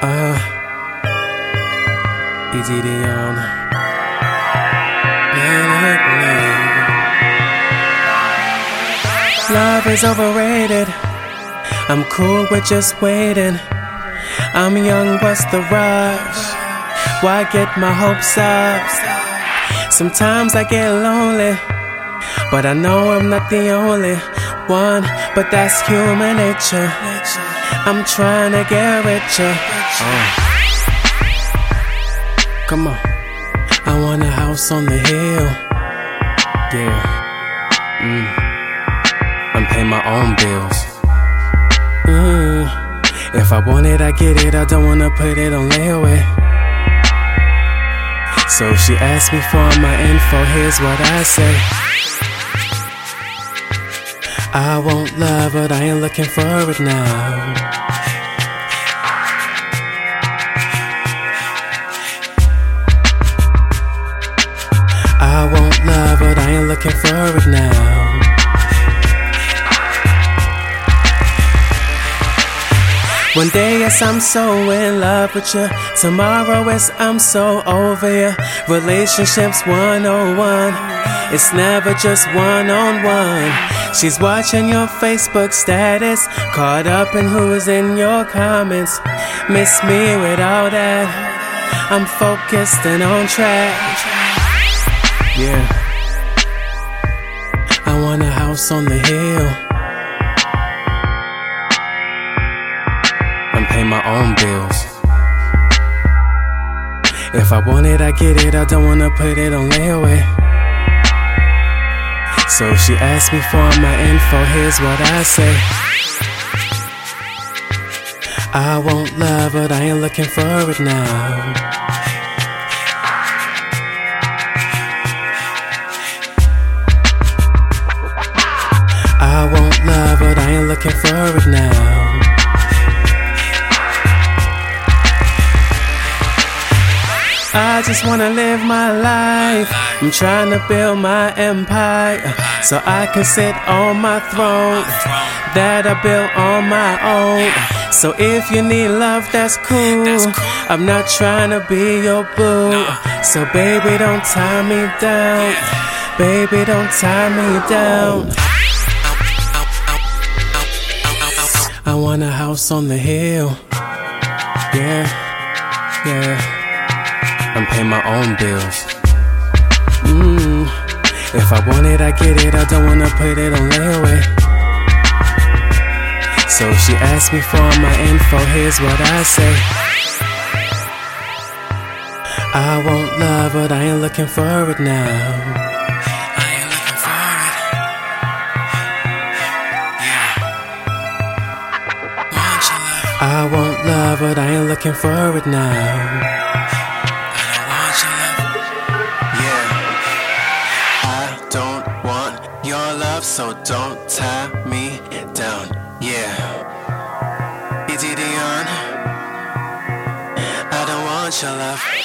Uh, Easy Dion. Love is overrated. I'm cool with just waiting. I'm young, what's the rush? Why get my hopes up? Sometimes I get lonely, but I know I'm not the only one. But that's human nature. I'm trying to get richer. Uh. Come on. I want a house on the hill. Yeah. Mm. I'm paying my own bills. Mm. If I want it, I get it. I don't wanna put it on layaway. So she asked me for my info, here's what I say. I want love, but I ain't looking for it now. I want love, but I ain't looking for it now. One day, yes, I'm so in love with you. Tomorrow, yes, I'm so over you. Relationships 101. It's never just one on one. She's watching your Facebook status, caught up in who's in your comments. Miss me without that. I'm focused and on track. Yeah. I want a house on the hill. Paying my own bills. If I want it, I get it. I don't wanna put it on layaway. So she asks me for my info, here's what I say. I want love, but I ain't looking for it now. I want love, but I ain't looking for it now. I just wanna live my life. I'm trying to build my empire so I can sit on my throne that I built on my own. So if you need love, that's cool. I'm not trying to be your boo. So baby, don't tie me down. Baby, don't tie me down. I want a house on the hill. Yeah, yeah. I'm paying my own bills. Mm. If I want it, I get it. I don't wanna put it on layaway. So she asked me for my info, here's what I say. I want love, but I ain't looking for it now. I want love, but I ain't looking for it now. So don't tie me down. Yeah. E.T. Dion. I don't want your love.